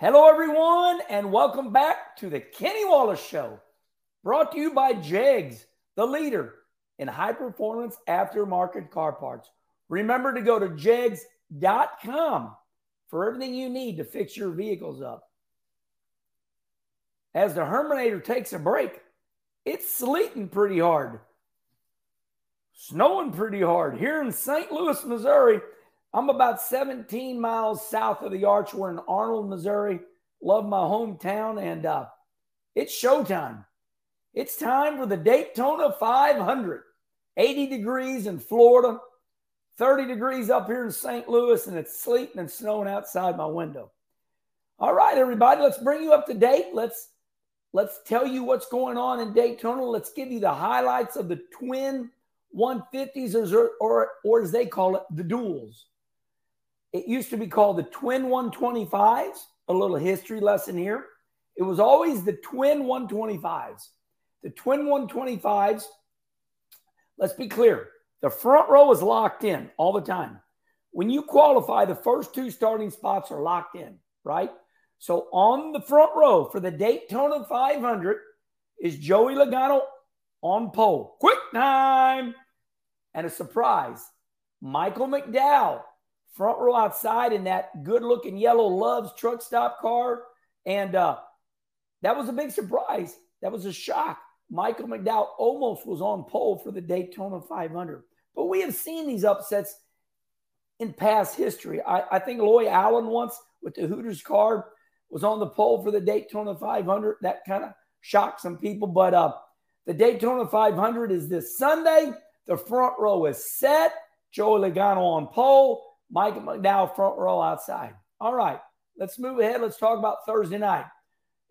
Hello, everyone, and welcome back to the Kenny Wallace Show, brought to you by JEGS, the leader in high performance aftermarket car parts. Remember to go to jegs.com for everything you need to fix your vehicles up. As the Herminator takes a break, it's sleeting pretty hard, snowing pretty hard here in St. Louis, Missouri. I'm about 17 miles south of the arch. We're in Arnold, Missouri. Love my hometown, and uh, it's showtime. It's time for the Daytona 500. 80 degrees in Florida, 30 degrees up here in St. Louis, and it's sleeting and snowing outside my window. All right, everybody, let's bring you up to date. Let's let's tell you what's going on in Daytona. Let's give you the highlights of the twin 150s, or, or, or as they call it, the duels. It used to be called the Twin 125s. A little history lesson here. It was always the Twin 125s. The Twin 125s, let's be clear, the front row is locked in all the time. When you qualify, the first two starting spots are locked in, right? So on the front row for the Daytona 500 is Joey Logano on pole. Quick time. And a surprise, Michael McDowell front row outside in that good looking yellow Love's truck stop car. And uh, that was a big surprise. That was a shock. Michael McDowell almost was on pole for the Daytona 500. But we have seen these upsets in past history. I, I think Loy Allen once with the Hooters car was on the pole for the Daytona 500. That kind of shocked some people. But uh, the Daytona 500 is this Sunday. The front row is set. Joey Logano on pole. Mike McDowell front row outside. All right, let's move ahead. Let's talk about Thursday night.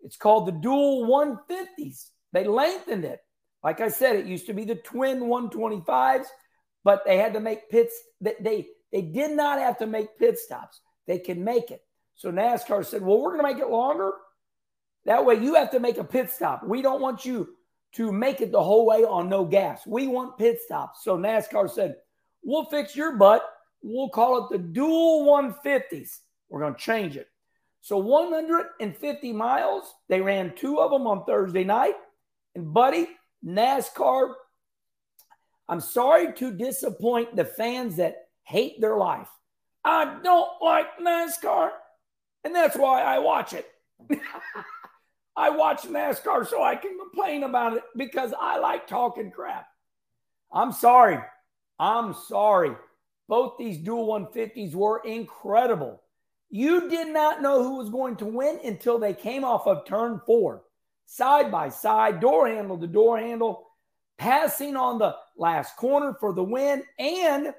It's called the duel 150s. They lengthened it. Like I said, it used to be the twin 125s, but they had to make pits. That they, they did not have to make pit stops. They can make it. So NASCAR said, well, we're going to make it longer. That way you have to make a pit stop. We don't want you to make it the whole way on no gas. We want pit stops. So NASCAR said, we'll fix your butt We'll call it the duel 150s. We're going to change it. So 150 miles. They ran two of them on Thursday night. And, buddy, NASCAR, I'm sorry to disappoint the fans that hate their life. I don't like NASCAR, and that's why I watch it. I watch NASCAR so I can complain about it because I like talking crap. I'm sorry. I'm sorry. Both these duel 150s were incredible. You did not know who was going to win until they came off of turn four, side by side, door handle to door handle, passing on the last corner for the win. And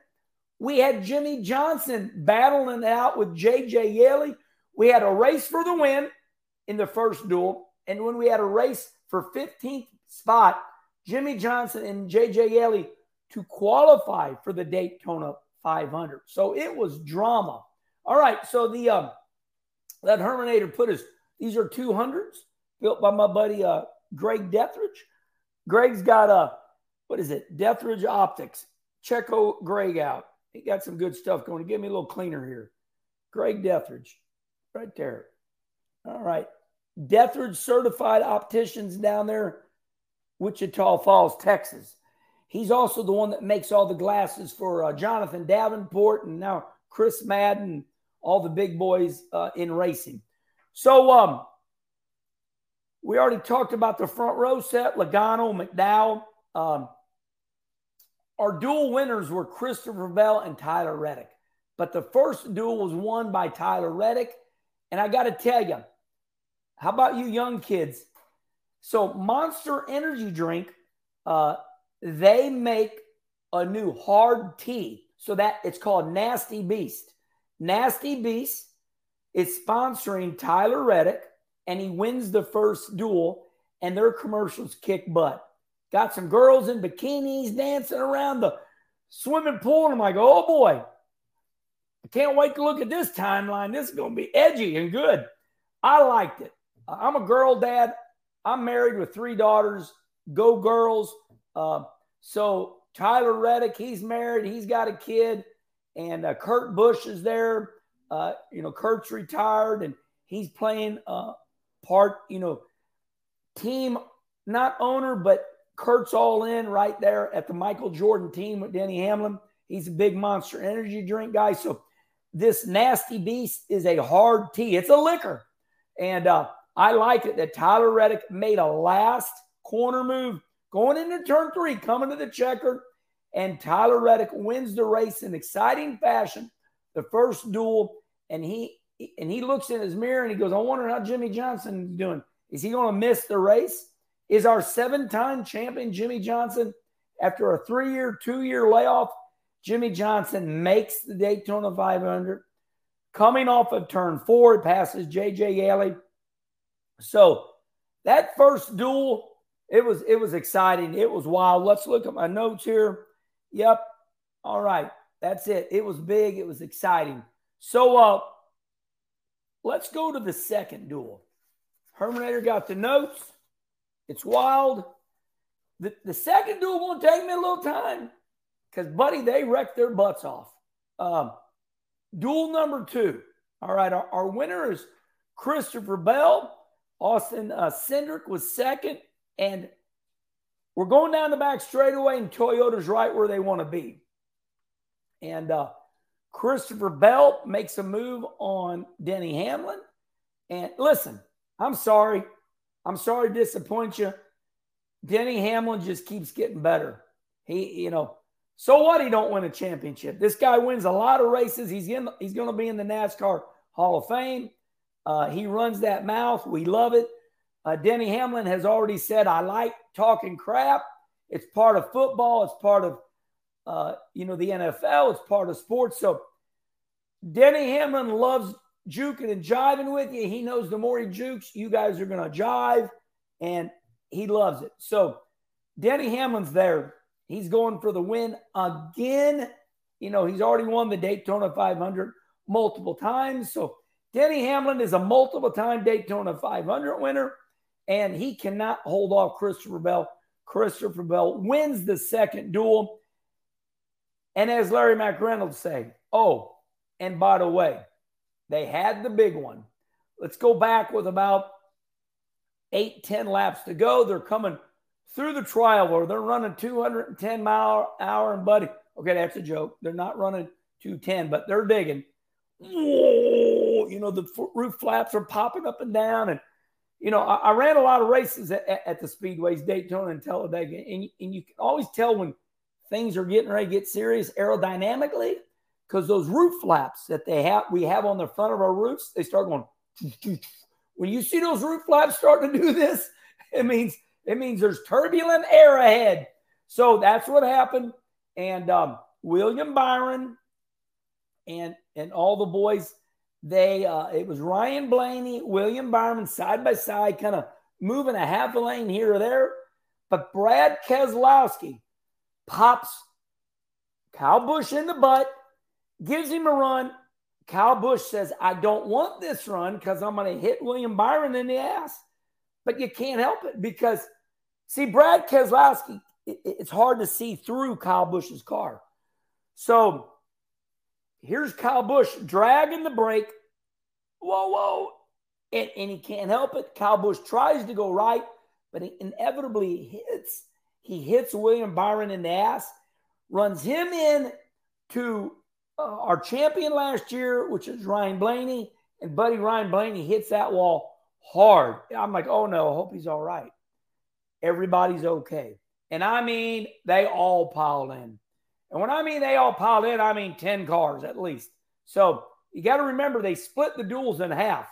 we had Jimmie Johnson battling it out with JJ Yeley. We had a race for the win in the first duel. And when we had a race for 15th spot, Jimmie Johnson and JJ Yeley to qualify for the Daytona 500. So it was drama. All right. So the um, that Herminator put his these are 200s built by my buddy uh, Greg Dethridge. Greg's got a what is it? Dethridge Optics. Check Greg out. He got some good stuff going. Give me a little cleaner here. Greg Dethridge, right there. All right. Dethridge certified opticians down there, Wichita Falls, Texas. He's also the one that makes all the glasses for uh, Jonathan Davenport and now Chris Madden, all the big boys uh, in racing. So um, we already talked about the front row set, Logano, McDowell. Um, our dual winners were Christopher Bell and Tyler Reddick. But the first duel was won by Tyler Reddick. And I got to tell you, how about you young kids? So Monster Energy Drink uh, they make a new hard tea. So that it's called Nasty Beast. Nasty Beast is sponsoring Tyler Reddick and he wins the first duel, and their commercials kick butt. Got some girls in bikinis dancing around the swimming pool, and I'm like, oh boy, I can't wait to look at this timeline. This is going to be edgy and good. I liked it. I'm a girl dad. I'm married with three daughters. Go girls. Uh, so Tyler Reddick, he's married. He's got a kid. And uh, Kurt Busch is there. Uh, you know, Kurt's retired and he's playing uh, part, you know, team, not owner, but Kurt's all in right there at the Michael Jordan team with Denny Hamlin. He's a big monster energy drink guy. So this nasty beast is a hard tea. It's a liquor. And uh, I like it that Tyler Reddick made a last corner move going into turn three, coming to the checker. And Tyler Reddick wins the race in exciting fashion, the first duel. And he and he looks in his mirror and he goes, I wonder how Jimmie Johnson is doing. Is he going to miss the race? Is our seven-time champion Jimmie Johnson, after a three-year, two-year layoff, Jimmie Johnson makes the Daytona 500. Coming off of turn four, passes JJ Yeley. So that first duel, it was it was exciting. It was wild. Let's look at my notes here. Yep. All right. That's it. It was big. It was exciting. So uh let's go to the second duel. Herminator got the notes. It's wild. The, the second duel won't take me a little time because, buddy, they wrecked their butts off. Um, duel number two. All right, our, our winner is Christopher Bell. Austin uh, was second. And we're going down the back straightaway, and Toyota's right where they want to be. And uh, Christopher Bell makes a move on Denny Hamlin. And listen, I'm sorry. I'm sorry to disappoint you. Denny Hamlin just keeps getting better. He, you know, so what? He don't win a championship. This guy wins a lot of races. He's in. He's going to be in the NASCAR Hall of Fame. Uh, he runs that mouth. We love it. Uh, Denny Hamlin has already said, "I like talking crap. It's part of football. It's part of, uh, you know, the NFL. It's part of sports." So, Denny Hamlin loves juking and jiving with you. He knows the more he jukes, you guys are going to jive, and he loves it. So, Denny Hamlin's there. He's going for the win again. You know, he's already won the Daytona 500 multiple times. So Denny Hamlin is a multiple time Daytona 500 winner, and he cannot hold off Christopher Bell. Christopher Bell wins the second duel. And as Larry McReynolds say, oh, and by the way, they had the big one. Let's go back with about eight, 10 laps to go. They're coming through the tri-oval where they're running 210 mile hour and buddy. Okay, that's a joke. They're not running 210, but they're digging. you know, the roof flaps are popping up and down. And, you know, I, I ran a lot of races at, at, the speedways, Daytona and Talladega. And, and you can always tell when things are getting ready to get serious aerodynamically because those roof flaps that they have, we have on the front of our roofs, they start going. When you see those roof flaps starting to do this, it means – it means there's turbulent air ahead. So that's what happened. And um, William Byron and and all the boys, they uh, it was Ryan Blaney, William Byron side by side, kind of moving a half a lane here or there. But Brad Keselowski pops Kyle Busch in the butt, gives him a run. Kyle Busch says, I don't want this run because I'm going to hit William Byron in the ass but you can't help it because, see, Brad Keselowski, it, it's hard to see through Kyle Busch's car. So here's Kyle Busch dragging the brake. Whoa, whoa. And, and he can't help it. Kyle Busch tries to go right, but he inevitably hits. He hits William Byron in the ass, runs him in to uh, our champion last year, which is Ryan Blaney. And buddy Ryan Blaney hits that wall hard. I'm like, oh no, I hope he's all right. Everybody's okay. And I mean, they all piled in. And when I mean they all piled in, I mean 10 cars at least. So you got to remember they split the duels in half.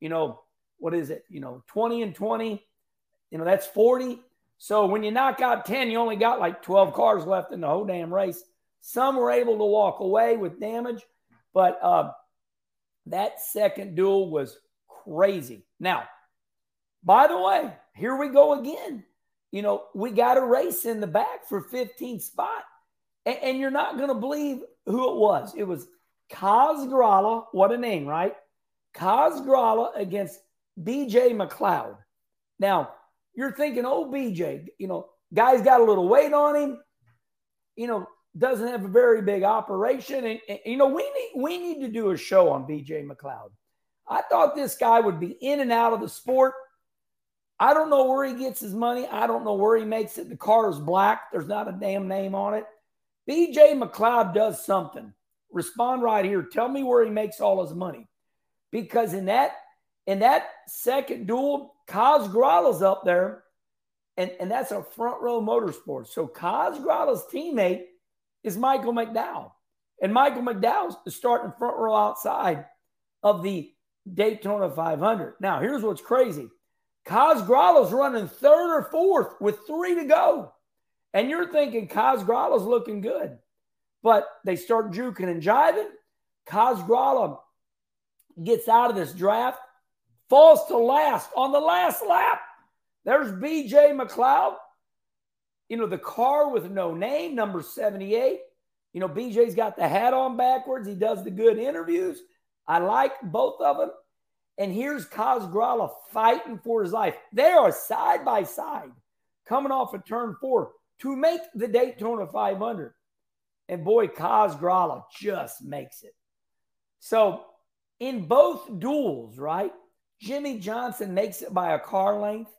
You know, what is it? You know, 20 and 20. You know, that's 40. So when you knock out 10, you only got like 12 cars left in the whole damn race. Some were able to walk away with damage, but uh, that second duel was crazy. Now, By the way, here we go again. You know, we got a race in the back for 15th spot. And, and you're not going to believe who it was. It was Kaz Grala. What a name, right? Kaz Grala against BJ McLeod. Now, you're thinking, oh, BJ, you know, guy's got a little weight on him, you know, doesn't have a very big operation. And, and, you know, we need we need to do a show on BJ McLeod. I thought this guy would be in and out of the sport. I don't know where he gets his money. I don't know where he makes it. The car is black. There's not a damn name on it. BJ McLeod does something. Respond right here. Tell me where he makes all his money. Because in that in that second duel, Kaz Grala's up there, and, and that's a front row motorsport. So Kaz Grala's teammate is Michael McDowell. And Michael McDowell is starting front row outside of the Daytona 500. Now, here's what's crazy. Kaz Grala's running third or fourth with three to go. And you're thinking Kaz Grala's looking good. But they start juking and jiving. Kaz Grala gets out of this draft, falls to last on the last lap. There's BJ McLeod. You know, the car with no name, number 78. You know, BJ's got the hat on backwards. He does the good interviews. I like both of them. And here's Kaz Grala fighting for his life. They are side by side coming off of turn four to make the Daytona 500. And boy, Kaz just makes it. So in both duels, right? Jimmie Johnson makes it by a car length.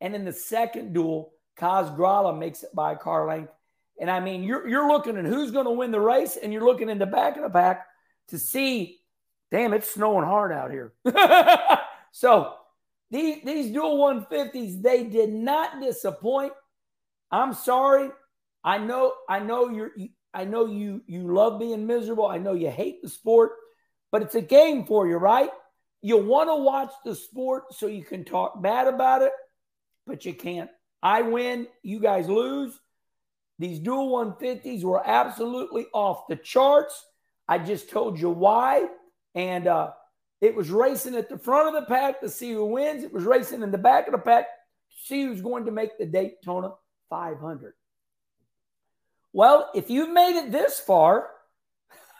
And in the second duel, Kaz makes it by a car length. And I mean, you're, you're looking at who's going to win the race, and you're looking in the back of the pack to see, damn, it's snowing hard out here. so these, these duel 150s, they did not disappoint. I'm sorry. I know, I know you're, I know you, you love being miserable. I know you hate the sport, but it's a game for you, right? You want to watch the sport so you can talk bad about it, but you can't. I win, you guys lose. These duel 150s were absolutely off the charts. I just told you why. And uh, it was racing at the front of the pack to see who wins. It was racing in the back of the pack to see who's going to make the Daytona 500. Well, if you've made it this far,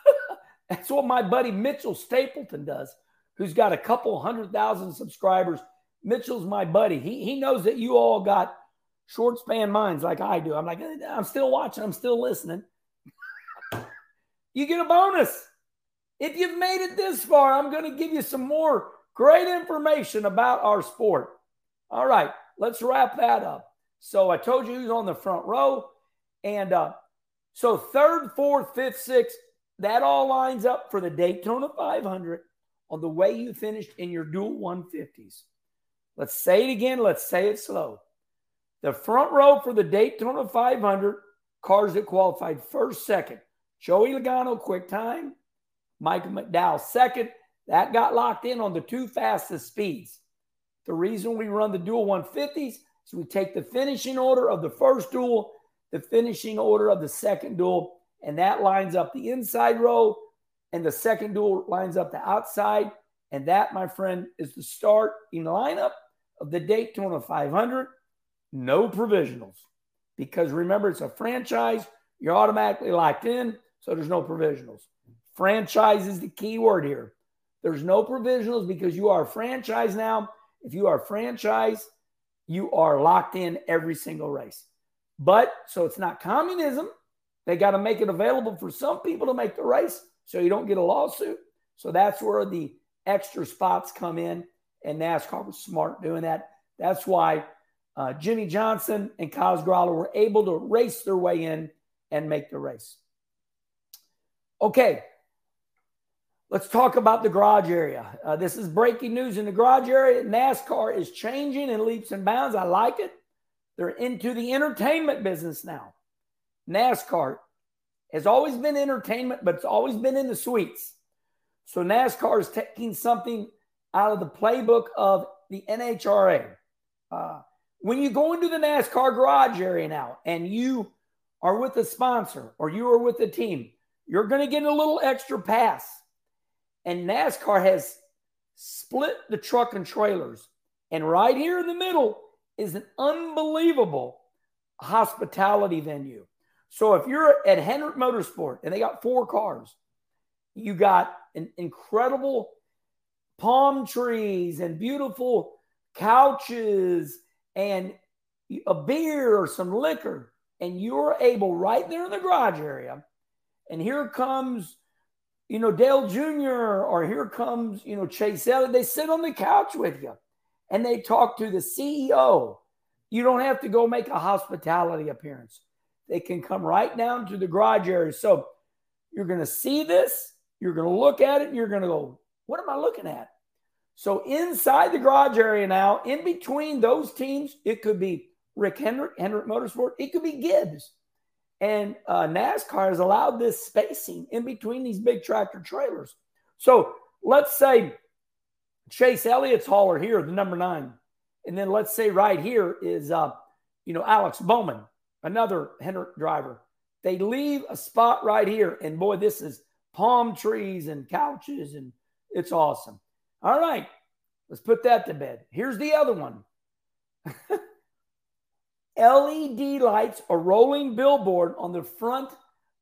that's what my buddy Mitchell Stapleton does, who's got a couple hundred thousand subscribers. Mitchell's my buddy. He, he knows that you all got short span minds like I do. I'm like, eh, I'm still watching, I'm still listening. you get a bonus. If you've made it this far, I'm going to give you some more great information about our sport. All right, let's wrap that up. So I told you who's on the front row. And uh, so third, fourth, fifth, sixth, that all lines up for the Daytona 500 on the way you finished in your duel 150s. Let's say it again. Let's say it slow. The front row for the Daytona 500, cars that qualified first, second. Joey Logano, quick time. Michael McDowell, second. That got locked in on the two fastest speeds. The reason we run the duel 150s is we take the finishing order of the first duel, the finishing order of the second duel, and that lines up the inside row, and the second duel lines up the outside. And that, my friend, is the start in lineup of the Daytona 500 no provisionals. Because remember, it's a franchise, you're automatically locked in, so there's no provisionals. Franchise is the key word here. There's no provisionals because you are a franchise now. If you are a franchise, you are locked in every single race. But so it's not communism. They got to make it available for some people to make the race so you don't get a lawsuit. So that's where the extra spots come in. And NASCAR was smart doing that. That's why uh, Jimmie Johnson and Kaz Grala were able to race their way in and make the race. Okay, let's talk about the garage area. Uh, this is breaking news in the garage area. NASCAR is changing in leaps and bounds. I like it. They're into the entertainment business now. NASCAR has always been entertainment, but it's always been in the suites. So NASCAR is taking something out of the playbook of the NHRA. Uh, when you go into the NASCAR garage area now and you are with a sponsor or you are with a team, you're going to get a little extra pass. And NASCAR has split the truck and trailers And right here in the middle is an unbelievable hospitality venue. So if you're at Hendrick Motorsport and they got four cars, you got an incredible palm trees and beautiful couches and a beer or some liquor, and you're able right there in the garage area. And here comes, you know, Dale Jr. or here comes, you know, Chase Elliott. They sit on the couch with you and they talk to the CEO. You don't have to go make a hospitality appearance. They can come right down to the garage area. So you're going to see this, you're going to look at it, and you're going to go, What am I looking at? So inside the garage area now, in between those teams, it could be Rick Hendrick, Hendrick Motorsport, it could be Gibbs. And uh, NASCAR has allowed this spacing in between these big tractor trailers. So let's say Chase Elliott's hauler here, the number nine. And then let's say right here is, uh, you know, Alex Bowman, another Hendrick driver. They leave a spot right here. And boy, this is palm trees and couches, and it's awesome. All right, let's put that to bed. Here's the other one LED lights, a rolling billboard on the front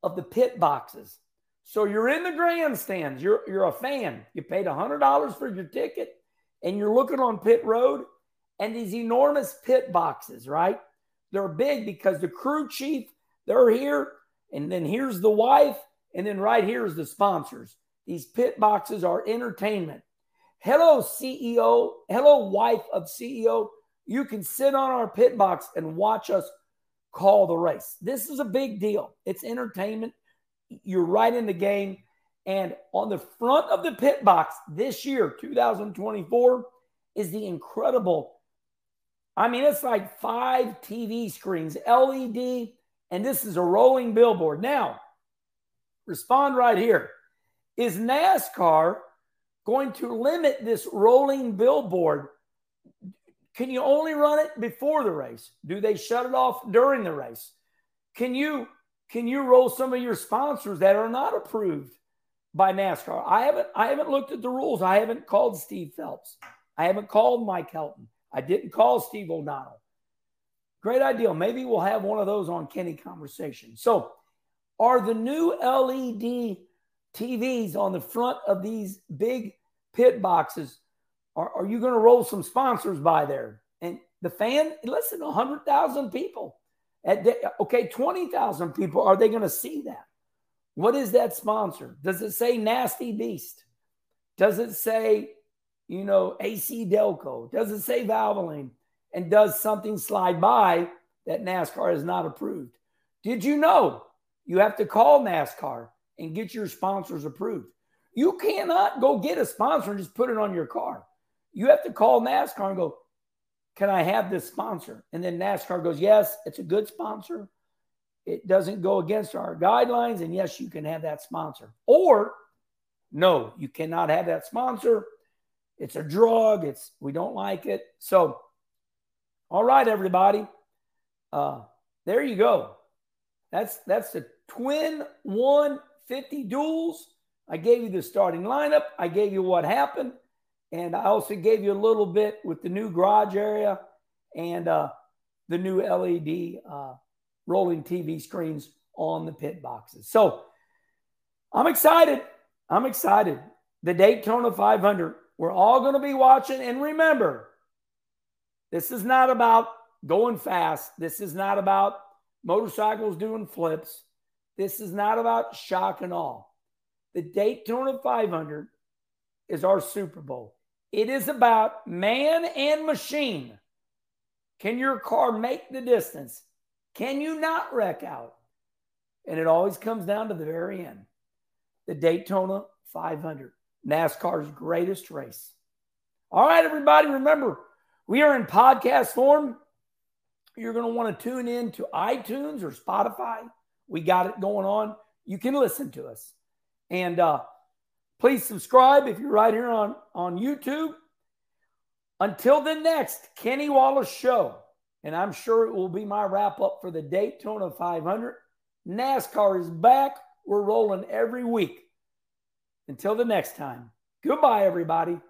of the pit boxes. So you're in the grandstands, you're, you're a fan, you paid $100 for your ticket, and you're looking on pit road, and these enormous pit boxes, right? They're big because the crew chief, they're here, and then here's the wife, and then right here is the sponsors. These pit boxes are entertainment. Hello, CEO. Hello, wife of CEO. You can sit on our pit box and watch us call the race. This is a big deal. It's entertainment. You're right in the game. And on the front of the pit box this year, 2024, is the incredible. I mean, it's like five TV screens, LED, and this is a rolling billboard. Now, respond right here. Is NASCAR going to limit this rolling billboard? Can you only run it before the race? Do they shut it off during the race? Can you can you roll some of your sponsors that are not approved by NASCAR? I haven't I haven't looked at the rules. I haven't called Steve Phelps. I haven't called Mike Helton. I didn't call Steve O'Donnell. Great idea. Maybe we'll have one of those on Kenny Conversation. So, are the new LED TVs on the front of these big pit boxes. Are, are you going to roll some sponsors by there? And the fan, listen, 100,000 people. At day, okay, 20,000 people. Are they going to see that? What is that sponsor? Does it say Nasty Beast? Does it say, you know, AC Delco? Does it say Valvoline? And does something slide by that NASCAR has not approved? Did you know you have to call NASCAR and get your sponsors approved. You cannot go get a sponsor and just put it on your car. You have to call NASCAR and go, Can I have this sponsor? And then NASCAR goes, Yes, it's a good sponsor. It doesn't go against our guidelines. And yes, you can have that sponsor. Or, no, you cannot have that sponsor. It's a drug. It's we don't like it. So, all right, everybody. Uh, there you go. That's that's the twin one 50 duels. I gave you the starting lineup. I gave you what happened. And I also gave you a little bit with the new garage area and uh, the new LED uh, rolling TV screens on the pit boxes. So I'm excited. I'm excited. The Daytona 500, we're all going to be watching. And remember, this is not about going fast. This is not about motorcycles doing flips. This is not about shock and awe. The Daytona 500 is our Super Bowl. It is about man and machine. Can your car make the distance? Can you not wreck out? And it always comes down to the very end. The Daytona 500, NASCAR's greatest race. All right, everybody, remember, we are in podcast form. You're going to want to tune in to iTunes or Spotify we got it going on. You can listen to us. And uh, please subscribe if you're right here on, on YouTube. Until the next Kenny Wallace show, and I'm sure it will be my wrap up for the Daytona 500. NASCAR is back. We're rolling every week. Until the next time, goodbye, everybody.